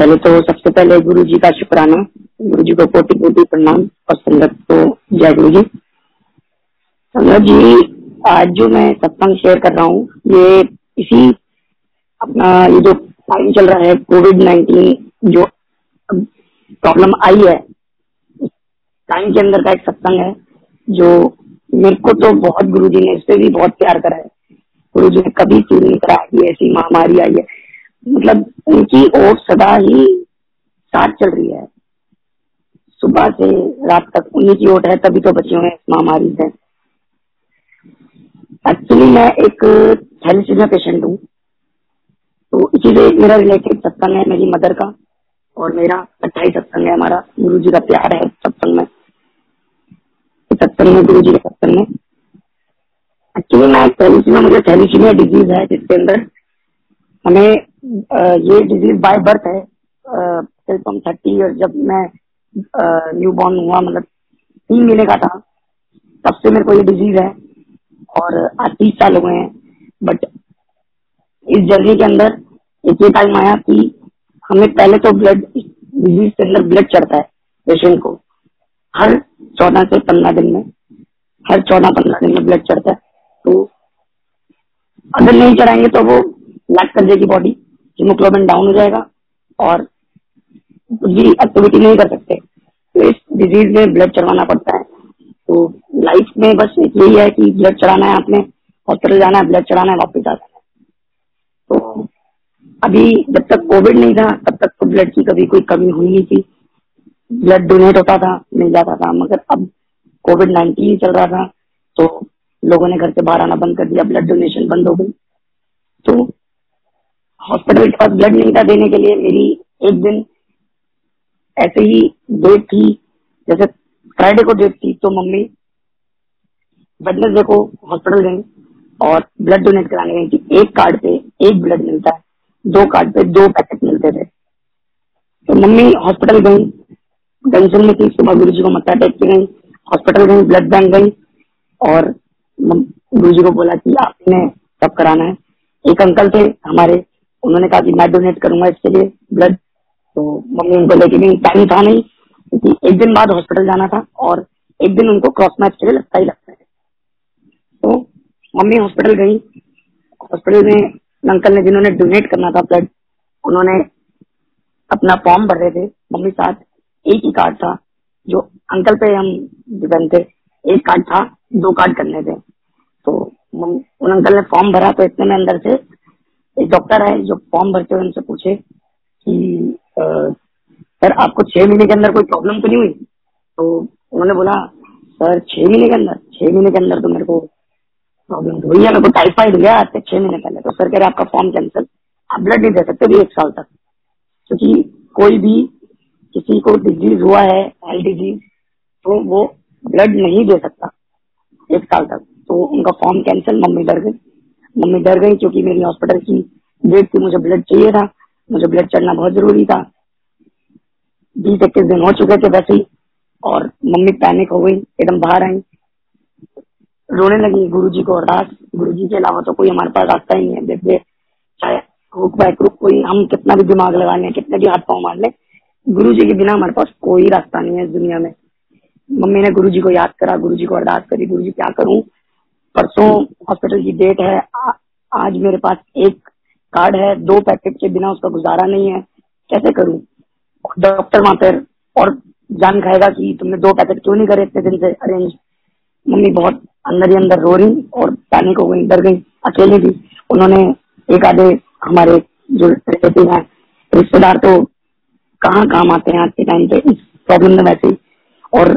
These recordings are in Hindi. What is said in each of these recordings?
पहले तो सबसे पहले गुरु जी का शुक्राना गुरु जी को कोटि कोटि प्रणाम और संगत को जय गुरु जी संगत जी, आज जो मैं सत्संग शेयर कर रहा हूँ, ये इसी अपना ये जो टाइम चल रहा है कोविड नाइन्टीन जो प्रॉब्लम आई है टाइम के अंदर का एक सत्संग है, जो मेरे को तो बहुत गुरु जी ने इस पे भी बहुत प्यार करा है। गुरु जी ने कभी फील नहीं करा ऐसी महामारी आई है। मतलब उनकी ओट सदा ही साथ चल रही है। सुबह से रात तक उन्हीं की ओट है, तभी तो बच्चे हुए महामारी से एक्चुअली मैं एक थैलीसीमिया पेशेंट हूँ। तो इसीलिए मेरा रिलेटेड सत्संग है, मेरी मदर का और मेरा अट्ठाईस सत्संग है हमारा। गुरु जी का प्यार है सत्संग में। सत्संग में गुरु जी के सत्संग में। एक्चुअली मैं थैलीसीमिया मुझे थैलीसीमिया डिज़ीज़ है जिसके अंदर हमें ये डिज़ीज़ बाय बर्थ है। फ्रॉम थर्टी ईयर जब मैं न्यू बॉर्न हुआ मतलब तीन महीने का था, तब से मेरे को ये डिज़ीज़ है और आज तीस साल हुए हैं। बट इस जर्नी के अंदर एक ये टाइम आया कि हमें पहले तो ब्लड डिज़ीज़ के अंदर ब्लड चढ़ता है पेशेंट को। हर चौदह से पंद्रह दिन में, हर चौदह पंद्रह दिन में ब्लड चढ़ता है। तो अगर नहीं चढ़ाएँगे तो वो लैक कर देगी बॉडी हीमोग्लोबिन डाउन हो जाएगा और भी एक्टिविटी नहीं कर सकते। तो इस डिज़ीज़ में ब्लड चढ़वाना पड़ता है। तो लाइफ में बस यही है कि ब्लड चढ़ाना है आपने हॉस्पिटल जाना है ब्लड चढ़ाना है, वापस आ जाना है। तो अभी जब तक कोविड नहीं था, तब तक तो ब्लड की कभी कोई कमी हुई नहीं थी। ब्लड डोनेट होता था, मिल जाता था, मगर अब कोविड नाइन्टीन चल रहा था तो लोगों ने घर से बाहर आना बंद कर दिया ब्लड डोनेशन बंद हो गई। तो हॉस्पिटल के पास ब्लड नहीं था देने के लिए, मेरी एक दिन ऐसे ही डेट थी, जैसे फ्राइडे को डेट थी तो मम्मी वेडनेसडे को हॉस्पिटल गई और ब्लड डोनेट कराने गई थी एक कार्ड पे एक ब्लड मिलता है, दो कार्ड पे दो पैकेट मिलते थे। तो मम्मी हॉस्पिटल गई, टेंशन में थी, सुबह गुरु जी को मत्था टेक के गई, हॉस्पिटल गई, ब्लड बैंक गई और गुरु जी को बोला कि आपने सब कराना है। एक अंकल थे हमारे उन्होंने कहा कि मैं डोनेट करूँगा इसके लिए ब्लड तो मम्मी उनको लेके गई, टाइम था नहीं, क्योंकि एक दिन बाद हॉस्पिटल जाना था और एक दिन उनको क्रॉस मैच के लिए लगता ही लगता है। तो मम्मी हॉस्पिटल गई। हॉस्पिटल में अंकल ने जिन्होंने डोनेट करना था ब्लड उन्होंने अपना फॉर्म भर रहे थे। मम्मी साथ एक ही कार्ड था, जो अंकल पे हम डिपेंड थे। एक कार्ड था, दो कार्ड करने थे। तो उन अंकल ने फॉर्म भरा तो इतने में अंदर से एक डॉक्टर है जो फॉर्म भरते हुए उनसे पूछे कि सर, आपको छह महीने के अंदर कोई प्रॉब्लम तो नहीं हुई? तो उन्होंने बोला, सर, छह महीने के अंदर, छह महीने के अंदर तो मेरे को प्रॉब्लम तो हुई है, मेरे को टाइफाइड हो गया आज से छह महीने पहले। तो सर कह रहे, आपका फॉर्म कैंसिल, आप ब्लड नहीं दे सकते भी एक साल तक। क्योंकि कोई भी किसी को डिज़ीज़ हुआ है हेल्थ डिज़ीज़ तो वो ब्लड नहीं दे सकता एक साल तक। तो उनका फॉर्म कैंसिल, मम्मी डर गई। मम्मी डर गई क्योंकि मेरी हॉस्पिटल की डेट थी, मुझे ब्लड चाहिए था। मुझे ब्लड चढ़ना बहुत ज़रूरी था। बीस इक्कीस दिन हो चुके थे वैसे ही, और मम्मी पैनिक हो गई, एकदम बाहर आई। रोने लगी गुरु जी को अरदास गुरु जी के अलावा तो कोई हमारे पास रास्ता ही नहीं है। देखिए चाहे बाय कोई, हम कितना भी दिमाग लगा लें कितने भी हाथ पाँव मार ले गुरु जी के बिना हमारे पास कोई रास्ता नहीं है इस दुनिया में। मम्मी ने गुरु जी को याद करा गुरु जी को अरदास करी गुरु जी क्या करूँ? परसों हॉस्पिटल की डेट है। आ, आज मेरे पास एक कार्ड है दो पैकेट के बिना उसका गुजारा नहीं है। कैसे करूँ? डॉक्टर वहाँ पर और जान खाएगा कि तुमने दो पैकेट क्यों नहीं करे इतने दिन से? अरेंज मम्मी बहुत अंदर ही अंदर रो रही और पैनिक हो गई डर गई। अकेले भी उन्होंने एक आधे हमारे जो रिलेटिव हैं रिश्तेदार तो कहाँ काम आते हैं आज के टाइम पे? इस प्रॉब्लम में वैसे और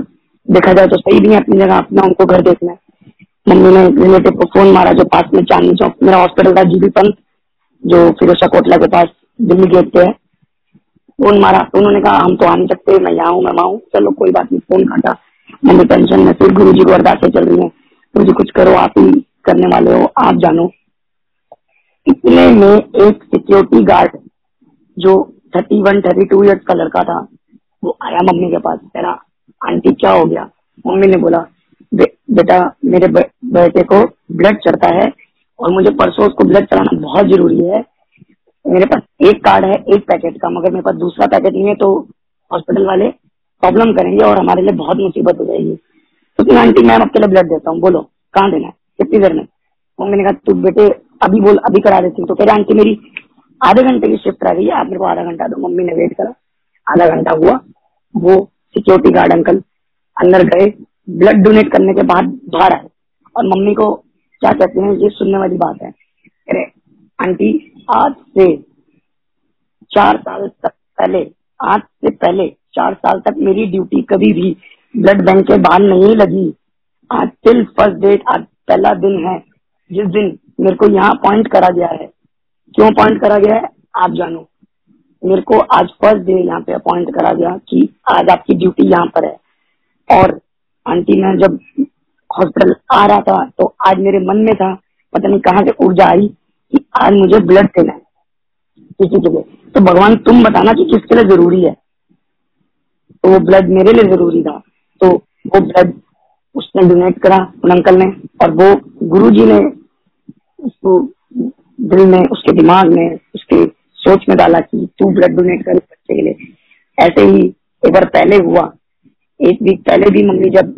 देखा जाए तो सही भी है अपनी जगह अपना उनको घर देखना है। मम्मी ने रिलेटिव को फ़ोन मारा जो पास में चांदनी चौक, मेरा हॉस्पिटल था, जीबी पंत, जो फिरोजा कोटला के पास दिल्ली गेट पे है। फ़ोन मारा तो उन्होंने कहा, हम तो आ नहीं सकते मैं यहाँ हूँ, मैं वहाँ चलो, कोई बात नहीं, फ़ोन काटा। मम्मी टेंशन में फिर गुरु जी को अरदासें चल रही है। गुरु जी कुछ करो, आप ही करने वाले हो, आप जानो। इतने में एक सिक्योरिटी गार्ड जो thirty one thirty two years का लड़का था, वो आया मम्मी के पास। मेरा आंटी, क्या हो गया? मम्मी ने बोला बेटा, मेरे बेटे को ब्लड चढ़ता है और मुझे परसों उसको ब्लड चढ़ाना बहुत ज़रूरी है। मेरे पास एक कार्ड है, एक पैकेट का, मगर मेरे पास दूसरा पैकेट नहीं है तो हॉस्पिटल वाले प्रॉब्लम करेंगे और हमारे लिए बहुत मुसीबत हो जाएगी। तो आंटी मैम आपके लिए ब्लड देता हूँ, बोलो, कहाँ देना है? कितनी देर में? मम्मी ने कहा, तू बेटे, अभी बोल, अभी करा देती हूँ तो कह रहे, आंटी, मेरी आधे घंटे की शिफ्ट रह गई है, आप मेरे को आधा घंटा दो, मम्मी ने वेट करा, आधा घंटा हुआ, वो सिक्योरिटी गार्ड अंकल अंदर गए ब्लड डोनेट करने के बाद बाहर आए। और मम्मी को क्या कहते हैं, ये सुनने वाली बात है। अरे, आंटी, आज से चार साल तक पहले, आज से पहले चार साल तक मेरी ड्यूटी कभी भी ब्लड बैंक के बाहर नहीं लगी। आज टिल फ़र्स्ट डेट आज पहला दिन है, जिस दिन मेरे को यहाँ अपॉइंट करा गया है। क्यों अपॉइंट करा गया है? आप जानो। मेरे को आज फ़र्स्ट डे यहाँ पे अपॉइंट करा गया कि आज आपकी ड्यूटी यहाँ पर है। और आंटी, मैं जब हॉस्पिटल आ रहा था तो आज मेरे मन में था, पता नहीं कहाँ से ऊर्जा आई कि आज मुझे ब्लड देना है किसी के लिए। तो भगवान, तुम बताना कि किसके लिए ज़रूरी है। तो वो ब्लड मेरे लिए ज़रूरी था। तो वो ब्लड उसने डोनेट करा उन अंकल ने और वो गुरु जी ने उसको दिल में, उसके दिमाग में, उसके सोच में डाला कि तू ब्लड डोनेट कर बच्चे के लिए। ऐसे ही एक बार पहले हुआ। एक वीक पहले भी मम्मी जब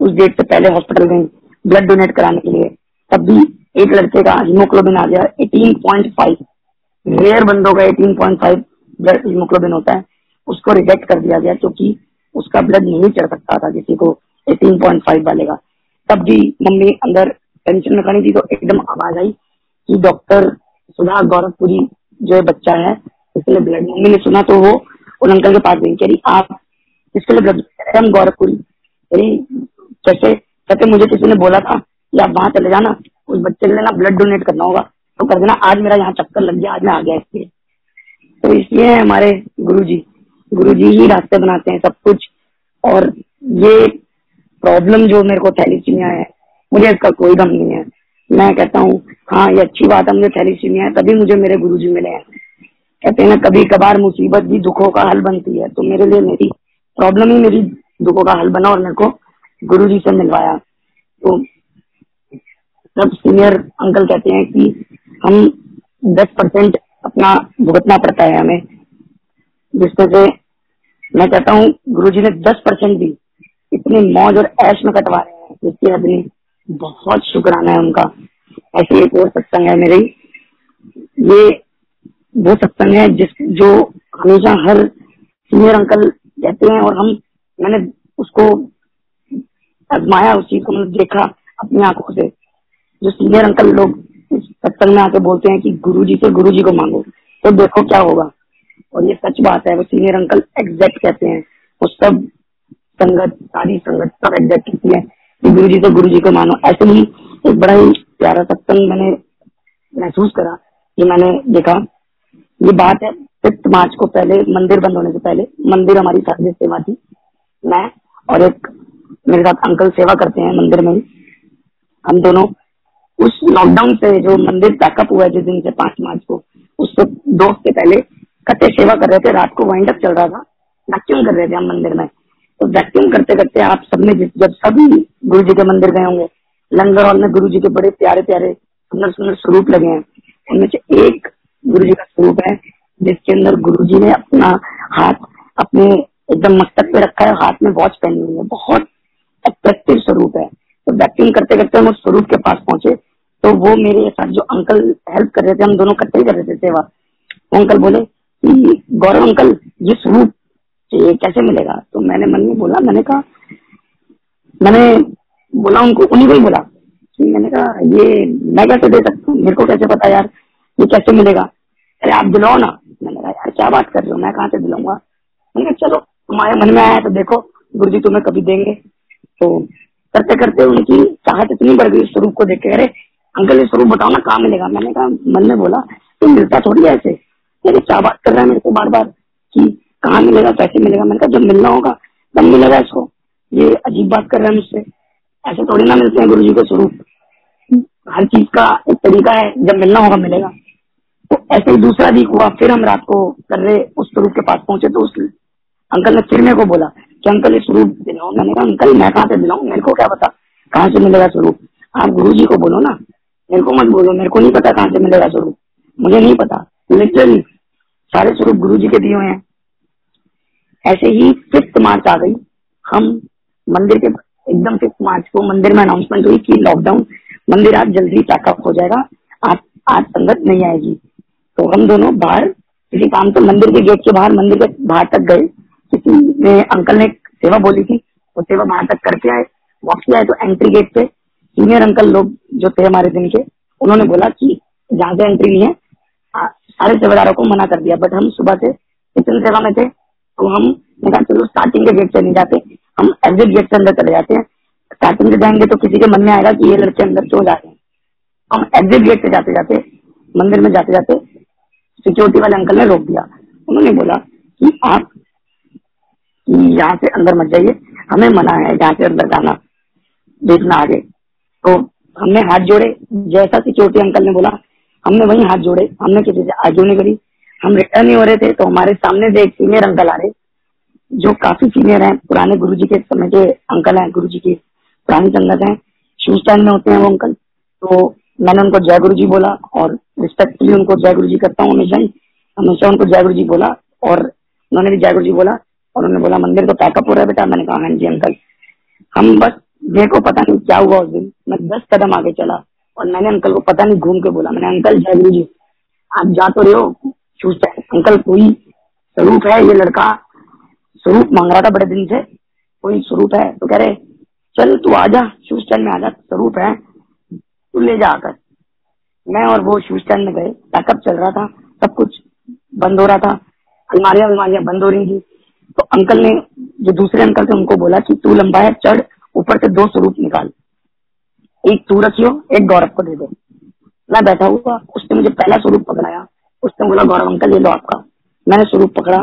उस डेट से पहले हॉस्पिटल गई ब्लड डोनेट कराने के लिए, तब भी एक लड़के का हीमोक्लोबिन आ गया 18.5 रेयर बंदों का 18.5 ब्लड हीमोक्लोबिन होता है, उसको रिजेक्ट कर दिया गया क्योंकि उसका ब्लड नहीं चढ़ सकता था किसी को 18.5 वाले का। तब भी मम्मी अंदर टेंशन में खड़ी थी तो एकदम आवाज़ आई कि डॉक्टर सुधा गौरवपुरी जो बच्चा है इसके लिए ब्लड मम्मी ने सुना तो वो, उन अंकल के पास गई, कह रही, आप इसके लिए ब्लड हम गौरवपुरी अरे कैसे कहते मुझे किसी ने बोला था कि आप वहाँ चले जाना, उस बच्चे के लिए ना ब्लड डोनेट करना होगा तो कर देना, आज मेरा यहाँ चक्कर लग गया, आज मैं आ गया इसलिए। तो इसलिए हमारे गुरु जी गुरु जी ही रास्ते बनाते हैं सब कुछ, और ये प्रॉब्लम जो मेरे को थैलीसीमिया है, मुझे इसका कोई गम नहीं है। मैं कहता हूँ हाँ ये अच्छी बात है, मुझे थैलीसीमिया है, तभी मुझे मेरे गुरु जी मिले हैं। कहते हैं ना कभी कभार मुसीबत भी दुखों का हल बनती है तो मेरे लिए मेरी प्रॉब्लम ही मेरी दुखों का हल बना और मेरे को गुरु जी से मिलवाया। तो सब सीनियर अंकल कहते हैं कि हम दस परसेंट अपना भुगतना पड़ता है हमें। जिसमें से मैं कहता हूँ गुरु जी ने दस परसेंट भी इतनी मौज और ऐश में कटवा रहे हैं। जिसकी आदमी बहुत शुक्राना है उनका। ऐसे एक और सत्संग है मेरे। ये वो सत्संग है जिस जो हमेशा हर सीनियर अंकल कहते हैं और हम, मैंने उसको आजमाया, उस चीज़ को मैंने देखा अपनी आँखों से। जो सीनियर अंकल लोग सत्संग में आके बोलते हैं कि गुरु जी से गुरु जी को मांगो तो देखो क्या होगा। और ये सच बात है, वो सीनियर अंकल एग्जैक्ट कहते हैं। वो सब संगत, सारी संगत सब एग्जैक्ट कहती है कि गुरु जी से गुरु जी को मानो ऐसे ही एक बड़ा ही प्यारा सत्संग मैंने महसूस करा कि मैंने देखा। ये बात है। फिफ्थ मार्च को पहले, मंदिर बंद होने से पहले, मंदिर हमारी सर्विस सेवा थी। मैं और एक मेरे साथ अंकल सेवा करते हैं मंदिर में हम दोनों उस लॉकडाउन से जो मंदिर पैकअप हुआ है, जिस दिन से पाँच मार्च को उससे दो हफ़्ते पहले कते सेवा कर रहे थे। रात को वाइंड अप चल रहा था। वैक्यूम कर रहे थे हम मंदिर में। तो वैक्यूम करते करते आप सबने जब सभी गुरु जी के मंदिर गए होंगे, लंगर हॉल में गुरु जी के बड़े प्यारे प्यारे सुंदर सुंदर स्वरूप लगे हैं, उनमें से एक गुरु जी का स्वरूप है, जिसके अंदर गुरु जी ने अपना हाथ अपने एकदम मस्तक पे रखा है हाथ में वॉच पहनी हुई है। बहुत अट्रैक्टिव स्वरूप है। तो वैक्यूम करते करते हम उस स्वरूप के पास पहुँचे तो वो मेरे साथ जो अंकल हेल्प कर रहे थे, हम दोनों इकट्ठे कर रहे थे सेवा। वो अंकल बोले कि गौरव अंकल ये स्वरूप ये कैसे मिलेगा? तो मैंने मन में बोला, मैंने कहा, मैंने बोला उनको, उन्हीं को ही बोला कि मैंने कहा, ये मैं कैसे दे सकता हूँ? मेरे को कैसे पता यार? ये कैसे मिलेगा? अरे आप दिलाओ ना। मैंने कहा यार, क्या बात कर रहे हो? मैं कहाँ से दिलाऊँगा? मैंने कहा, चलो तुम्हारे मन में आया तो देखो गुरु जी तुम्हें कभी देंगे। तो करते करते उनकी चाहत इतनी बढ़ गई स्वरूप को देख के, अरे, अंकल, ये स्वरूप बताओ ना, कहाँ मिलेगा? मैंने कहा, मन में बोला तो मिलता थोड़ी ऐसे? अरे क्या बात कर रहा है मेरे को बार बार कि कहाँ मिलेगा, कैसे मिलेगा? मैंने कहा, जब मिलना होगा, तब मिलेगा इसको। ये अजीब बात कर रहे हैं मुझसे। ऐसे थोड़ी ना मिलते हैं गुरु जी के स्वरूप। हर चीज़ का एक तरीका है, जब मिलना होगा, मिलेगा। तो ऐसे ही दूसरा वीक हुआ, फिर हम रात को कर रहे उस स्वरूप के पास पहुँचे तो उस अंकल ने फिर मेरे को बोला कि, अंकल ये स्वरूप दिलाओ मैंने कहा, अंकल, मैं कहाँ से दिलाऊं मेरे को क्या पता? कहाँ से मिलेगा स्वरूप? आप गुरु जी को बोलो ना। मेरे को मत बोलो, मेरे को नहीं पता कहाँ से मिलेगा स्वरूप। मुझे नहीं पता। लिटरली, सारे स्वरूप गुरु जी के दिए हुए हैं। ऐसे ही फिफ्थ मार्च आ गई। हम मंदिर के, एकदम फिफ्थ मार्च को मंदिर में अनाउंसमेंट हुई कि लॉकडाउन मंदिर आज जल्दी पैकअप हो जाएगा। आज आज संगत नहीं आएगी। तो हम दोनों बाहर, किसी काम से मंदिर के गेट के बाहर, मंदिर के बाहर तक गए। किसी ने अंकल ने सेवा बोली थी, वो सेवा बाहर तक करके आए। वॉक किया तो एंट्री गेट पे सीनियर अंकल लोग जो थे हमारे दिन के, उन्होंने बोला कि जहाँ से एंट्री नहीं है सारे सेवादारों को मना कर दिया। बट हम सुबह से किचन सेवा में थे तो हम कहा, चलो स्टार्टिंग के गेट से नहीं जाते। हम एग्जिट गेट से अंदर चले जाते हैं। स्टार्टिंग से जाएँगे तो किसी के मन में आएगा कि ये लड़के अंदर क्यों जा रहे हैं? हम एग्जिट गेट से जाते जाते मंदिर में जाते जाते सिक्योरिटी वाले अंकल ने रोक दिया। उन्होंने बोला कि आप यहाँ से अंदर मत जाइए, हमें मना है यहाँ से अंदर जाना, देखना आगे। तो हमने हाथ जोड़े, जैसा सिक्योरिटी अंकल ने बोला, हमने वही हाथ जोड़े, हमने किसी से आगे नहीं करी हम रिटर्न नहीं हो रहे थे तो हमारे सामने से एक सीनियर अंकल आ रहे, जो काफ़ी सीनियर हैं, पुराने गुरुजी के समय के अंकल हैं, गुरुजी की पुरानी संगत है। शू स्टैंड में होते हैं वो अंकल तो मैंने उनको जय गुरु जी बोला और रिस्पेक्टफुली उनको जय गुरु जी करता हूँ, हमेशा ही। हमेशा उनको जय गुरु जी बोला और उन्होंने भी जय गुरु जी बोला और उन्होंने बोला, मंदिर तो पैकअप हो रहा है बेटा। मैंने कहा हाँ जी अंकल हम बस मेरे को पता नहीं क्या हुआ उस दिन। मैं दस कदम आगे चला और मैंने अंकल को पता नहीं घूम के बोला। मैंने अंकल जय गुरु जी, आप जा तो रहे हो चूस अंकल कोई स्वरूप है ये लड़का? स्वरूप मांग रहा था बड़े दिन से, कोई स्वरूप है? तो कह रहे, चल तू आजा शू स्टैंड में आजा स्वरूप है। तू ले जा आकर। मैं और वो शू स्टैंड में गए पैकअप चल रहा था, सब कुछ बंद हो रहा था, अलमारियाँ अलमारियाँ बंद हो रही थी। तो अंकल ने, जो दूसरे अंकल थे, उनको बोला कि तू लंबा है, चढ़, ऊपर से दो स्वरूप निकाल। एक तू रखियो, एक गौरव को दे दो। मैं बैठा हुआ, उसने मुझे पहला स्वरूप पकड़ाया। उसने बोला, गौरव अंकल ले लो आपका। मैंने स्वरूप पकड़ा,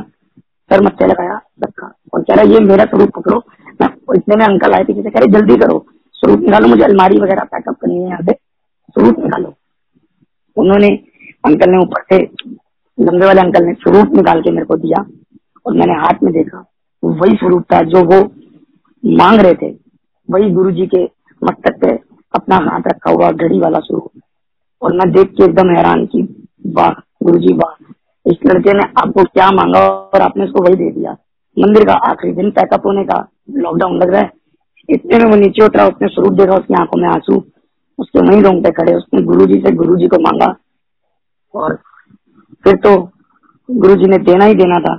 सर मत्थे लगाया रखा और कह रहा, ये मेरा स्वरूप पकड़ो। मैं इतने में अंकल आए थे कह रहे, जल्दी करो, स्वरूप निकालो, मुझे अलमारी वगैरह पैकअप करनी है यहाँ पे। स्वरूप निकालो। उन्होंने अंकल ने ऊपर से लंबे वाले अंकल ने स्वरूप निकाल के मेरे को दिया और मैंने हाथ में देखा। वही स्वरूप था जो वो मांग रहे थे। वही गुरु जी के मस्तक पे अपना हाथ रखा हुआ घड़ी वाला स्वरूप। और मैं देख के एकदम हैरान की, वाह गुरु जी वाह, इस लड़के ने आपको क्या मांगा और आपने उसको वही दे दिया? मंदिर का आखिरी दिन पैकअप होने का लॉकडाउन लग रहा है। इतने में वो नीचे उतरा, उसने स्वरूप देखा, उसकी आँखों में आँसू उसके वहीं रोंगटे खड़े, उसने गुरु जी से गुरु जी को मांगा। और फिर तो गुरु जी ने देना ही देना था।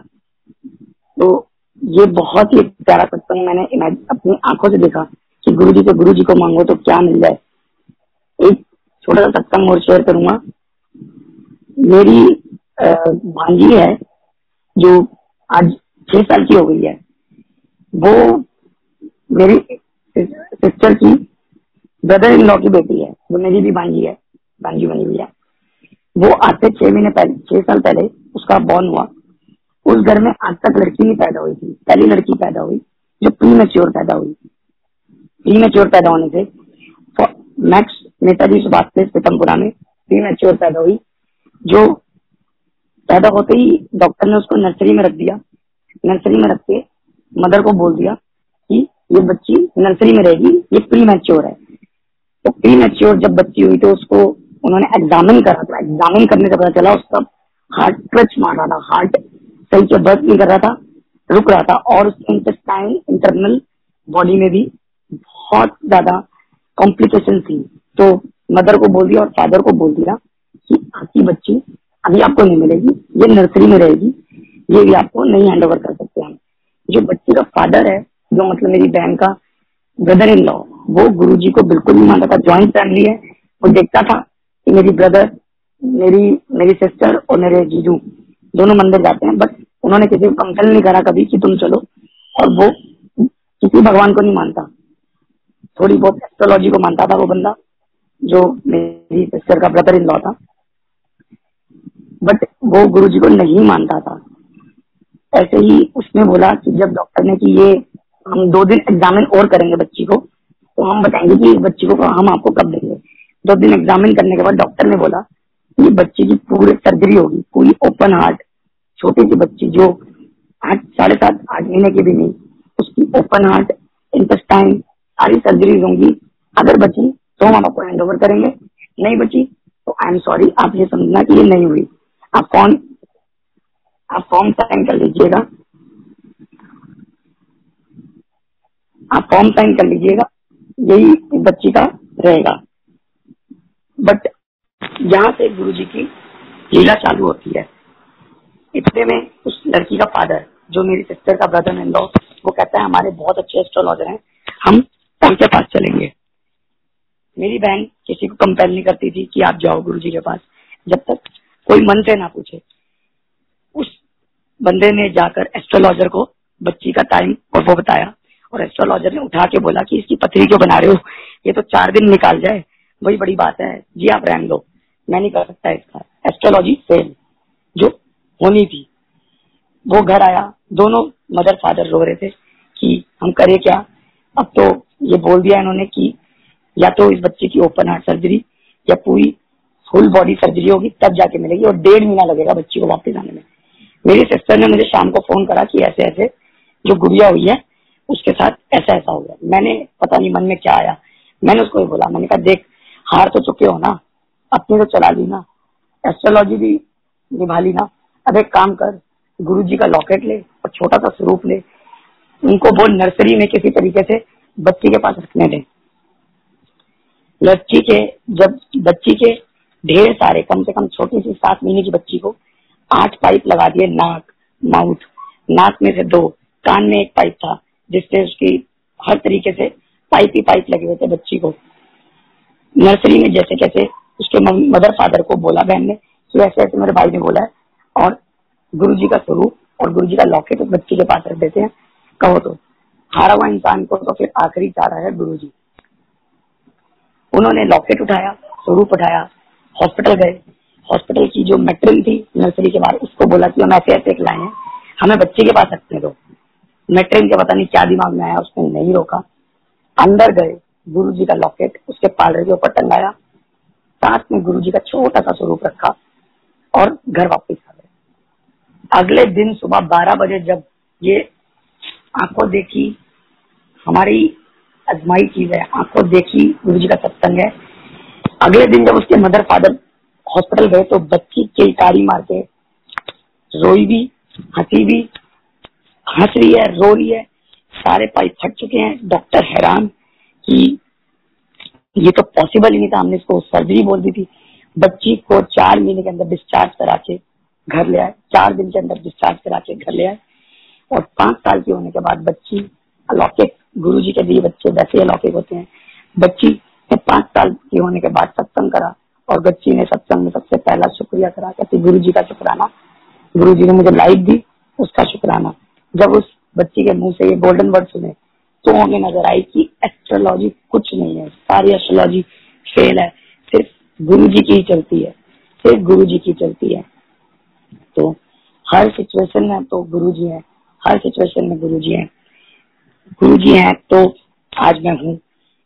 तो ये बहुत ही प्यारा सत्संग मैंने अपनी आँखों से देखा कि गुरु जी से गुरु जी को मांगो तो क्या मिल जाए। एक छोटा सा सत्संग और शेयर करूँगा। मेरी भांजी है, जो आज छह साल की हो गई है। वो मेरी सिस्टर की ब्रदर इन लॉ की बेटी है वो मेरी भी भांजी है, भांजी बनी हुई है। वो आज से छह महीने पहले, छह साल पहले उसका बॉर्न हुआ। उस घर में आज तक लड़की नहीं पैदा हुई थी। पहली लड़की पैदा हुई, जो प्री मेच्योर पैदा हुई प्री मेच्योर पैदा होने से मैक्स नेताजी सुभाष प्लेस पीतमपुरा में प्री मेच्योर पैदा हुई। जो पैदा होते ही डॉक्टर ने उसको नर्सरी में रख दिया। नर्सरी में रख के मदर को बोल दिया कि ये बच्ची नर्सरी में रहेगी, ये प्री मैच्योर है। तो प्री मैच्योर जब बच्ची हुई तो उसको उन्होंने एग्जामिन करा था। एग्जामिन करने का पता चला उसका हार्ट टच मार रहा था। हार्ट सही से बर्थ नहीं कर रहा था, रुक रहा था और उसके इंटेस्टाइन इंटरनल बॉडी में भी बहुत ज़्यादा कॉम्प्लिकेशन थी। तो मदर को बोल दिया और फादर को बोल दिया कि आपकी बच्ची अभी आपको नहीं मिलेगी, ये नर्सरी में रहेगी, ये भी आपको नहीं हैंड ओवर कर सकते हैं। जो बच्ची का फादर है, जो मतलब मेरी बहन का ब्रदर इन लॉ वो गुरु जी को बिल्कुल नहीं मानता था। ज्वाइंट फैमिली है। वो देखता था कि मेरी ब्रदर मेरी मेरी सिस्टर और मेरे जीजू दोनों मंदिर जाते हैं। बट उन्होंने किसी को कंपल नहीं करा कभी कि तुम चलो। और वो किसी भगवान को नहीं मानता। थोड़ी बहुत एस्ट्रोलॉजी को मानता था वो बंदा जो मेरी सिस्टर का ब्रदर इन लॉ था। बट वो गुरु जी को नहीं मानता था। ऐसे ही उसने बोला कि जब डॉक्टर ने कि ये हम दो दिन एग्जामिन और करेंगे बच्ची को तो हम बताएँगे कि बच्ची को हम आपको कब देंगे। दो दिन एग्जामिन करने के बाद डॉक्टर ने बोला ये बच्चे की पूरी सर्जरी होगी, पूरी ओपन हार्ट छोटी सी बच्ची जो आठ साढ़े सात, आठ महीने की भी नहीं, उसकी ओपन हार्ट इंटेस्टाइन सारी सर्जरीज होंगी। अगर बची तो हम आपको हैंड ओवर करेंगे। नहीं बची तो आई एम सॉरी आप ये समझना कि ये नहीं हुई। आप कौन आप फॉर्म साइन कर लीजिएगा। आप फॉर्म साइन कर लीजिएगा। यही बच्ची का रहेगा। बट यहाँ से गुरु जी की लीला चालू होती है। इतने में उस लड़की का फादर जो मेरी सिस्टर का ब्रदर इन लॉ वो कहता है, हमारे बहुत अच्छे एस्ट्रोलॉजर हैं, हम उनके पास चलेंगे। मेरी बहन किसी को कंपेल नहीं करती थी कि आप जाओ गुरु जी के पास। जब तक कोई मन से ना पूछे, उस बंदे ने जाकर एस्ट्रोलॉजर को बच्ची का टाइम और वो बताया। और एस्ट्रोलॉजर ने उठा के बोला कि इसकी पथरी क्यों बना रहे हो? ये तो चार दिन निकाल जाए। वही बड़ी बात है। जी आप रहने दो। मैं नहीं कर सकता इसका। एस्ट्रोलॉजी फेल जो होनी थी। वो घर आया। दोनों मदर फादर रो रहे थे कि हम करें क्या? अब तो ये बोल दिया इन्होंने कि या तो इस बच्चे की ओपन हार्ट सर्जरी या पूरी फुल बॉडी सर्जरी होगी, तब जाके मिलेगी और डेढ़ महीना लगेगा बच्ची को वापस आने में। मेरी सिस्टर ने मुझे शाम को फ़ोन करा कि ऐसे ऐसे जो गुड़िया हुई है उसके साथ ऐसा ऐसा हो गया। मैंने पता नहीं मन में क्या आया। मैंने उसको बोला, मैंने कहा, देख, हार तो चुके हो ना अपनी तो चला ली ना। एस्ट्रोलॉजी भी निभा ली ना। अब एक काम कर गुरु जी का लॉकेट ले और छोटा सा स्वरूप ले। उनको बोल नर्सरी में किसी तरीके से बच्ची के पास रखने दे। लड़की के, जब बच्ची के ढेर सारे, कम से कम छोटी सी सात महीने की बच्ची को आठ पाइप लगा दिए नाक, माउथ। नाक में से दो, कान में एक पाइप था। जिससे उसकी हर तरीके से पाइप ही पाइप लगे हुए थे बच्ची को। नर्सरी में जैसे कैसे उसके मदर फादर को बोला बहन ने कि ऐसे ऐसे मेरे भाई ने बोला है। और गुरु जी का स्वरूप और गुरु जी का लॉकेट उस बच्ची के पास रख देते हैं। कहो तो हारा हुआ इंसान को तो फिर आखिरी चारा है गुरु जी उन्होंने लॉकेट उठाया, स्वरूप उठाया, हॉस्पिटल गए। हॉस्पिटल की जो मेट्रिन थी नर्सरी के बाद उसको बोला कि हम ऐसे ऐसे लाए हैं, हमें बच्चे के पास रखने दो। मेट्रिन के पता नहीं क्या दिमाग में आया, उसने नहीं रोका। अंदर गए गुरु जी का लॉकेट उसके पालरे के ऊपर टंगाया। साथ में गुरु जी का छोटा सा स्वरूप रखा और घर वापस आ गए। अगले दिन सुबह बारह बजे जब ये आँखों देखी, हमारी अजमाई चीज़ है, आँखों देखी गुरु जी का सत्संग है। अगले दिन जब उसके मदर फादर हॉस्पिटल गए तो बच्ची कारी मार के रोई भी, हँसी भी हंस रही है, रो रही है। सारे पाइप फट चुके हैं। डॉक्टर हैरान कि ये तो पॉसिबल ही नहीं था। हमने इसको सर्जरी बोल दी थी। बच्ची को चार महीने के अंदर डिस्चार्ज करा के घर ले आए। चार दिन के अंदर डिस्चार्ज करा के घर ले आए। और पाँच साल की होने के बाद बच्ची अलौकिक गुरु जी के दिए बच्चे वैसे ही अलौकिक होते हैं। बच्ची ने पाँच साल की होने के बाद सत्संग करा और बच्ची ने सत्संग में सबसे पहला शुक्रिया करा कहती गुरु जी का शुक्राना। गुरु जी ने मुझे लाइफ दी, उसका शुक्राना। जब उस बच्ची के मुँह से ये गोल्डन वर्ड सुने तो हमें नज़र आई कि एस्ट्रोलॉजी कुछ नहीं है, सारी एस्ट्रोलॉजी फेल है, सिर्फ़ गुरु जी की ही चलती है, सिर्फ़ गुरु जी की चलती है। तो हर सिचुएशन में तो गुरु जी है, हर सिचुएशन में गुरु जी है। गुरु जी है तो आज मैं हूँ।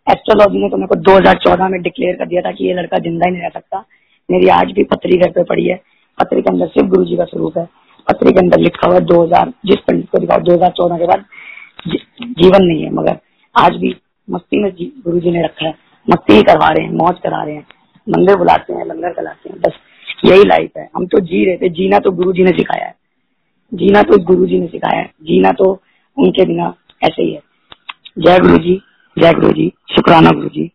एस्ट्रोलॉजी ने तो मेरे को 2014 में डिक्लेयर कर दिया था कि ये लड़का ज़िंदा ही नहीं रह सकता। मेरी आज भी पत्री घर पे पड़ी है, पत्री के अंदर सिर्फ़ गुरु जी का स्वरूप है। पत्री के अंदर लिखा हुआ है, दो हज़ार, जिस पंडित को दिखाओ, दो हज़ार चौदह के बाद जीवन नहीं है, मगर आज भी मस्ती में गुरु जी ने रखा है। मस्ती ही करवा रहे हैं, मौज करा रहे हैं, मंदिर बुलाते हैं, लंगर कराते हैं, बस यही लाइफ है। हम तो जी रहे थे, जीना तो गुरु जी ने सिखाया है। जीना तो गुरु जी ने सिखाया है, जीना तो उनके बिना ऐसे ही है। जय गुरु जी जय गुरु जी शुक्राना गुरु जी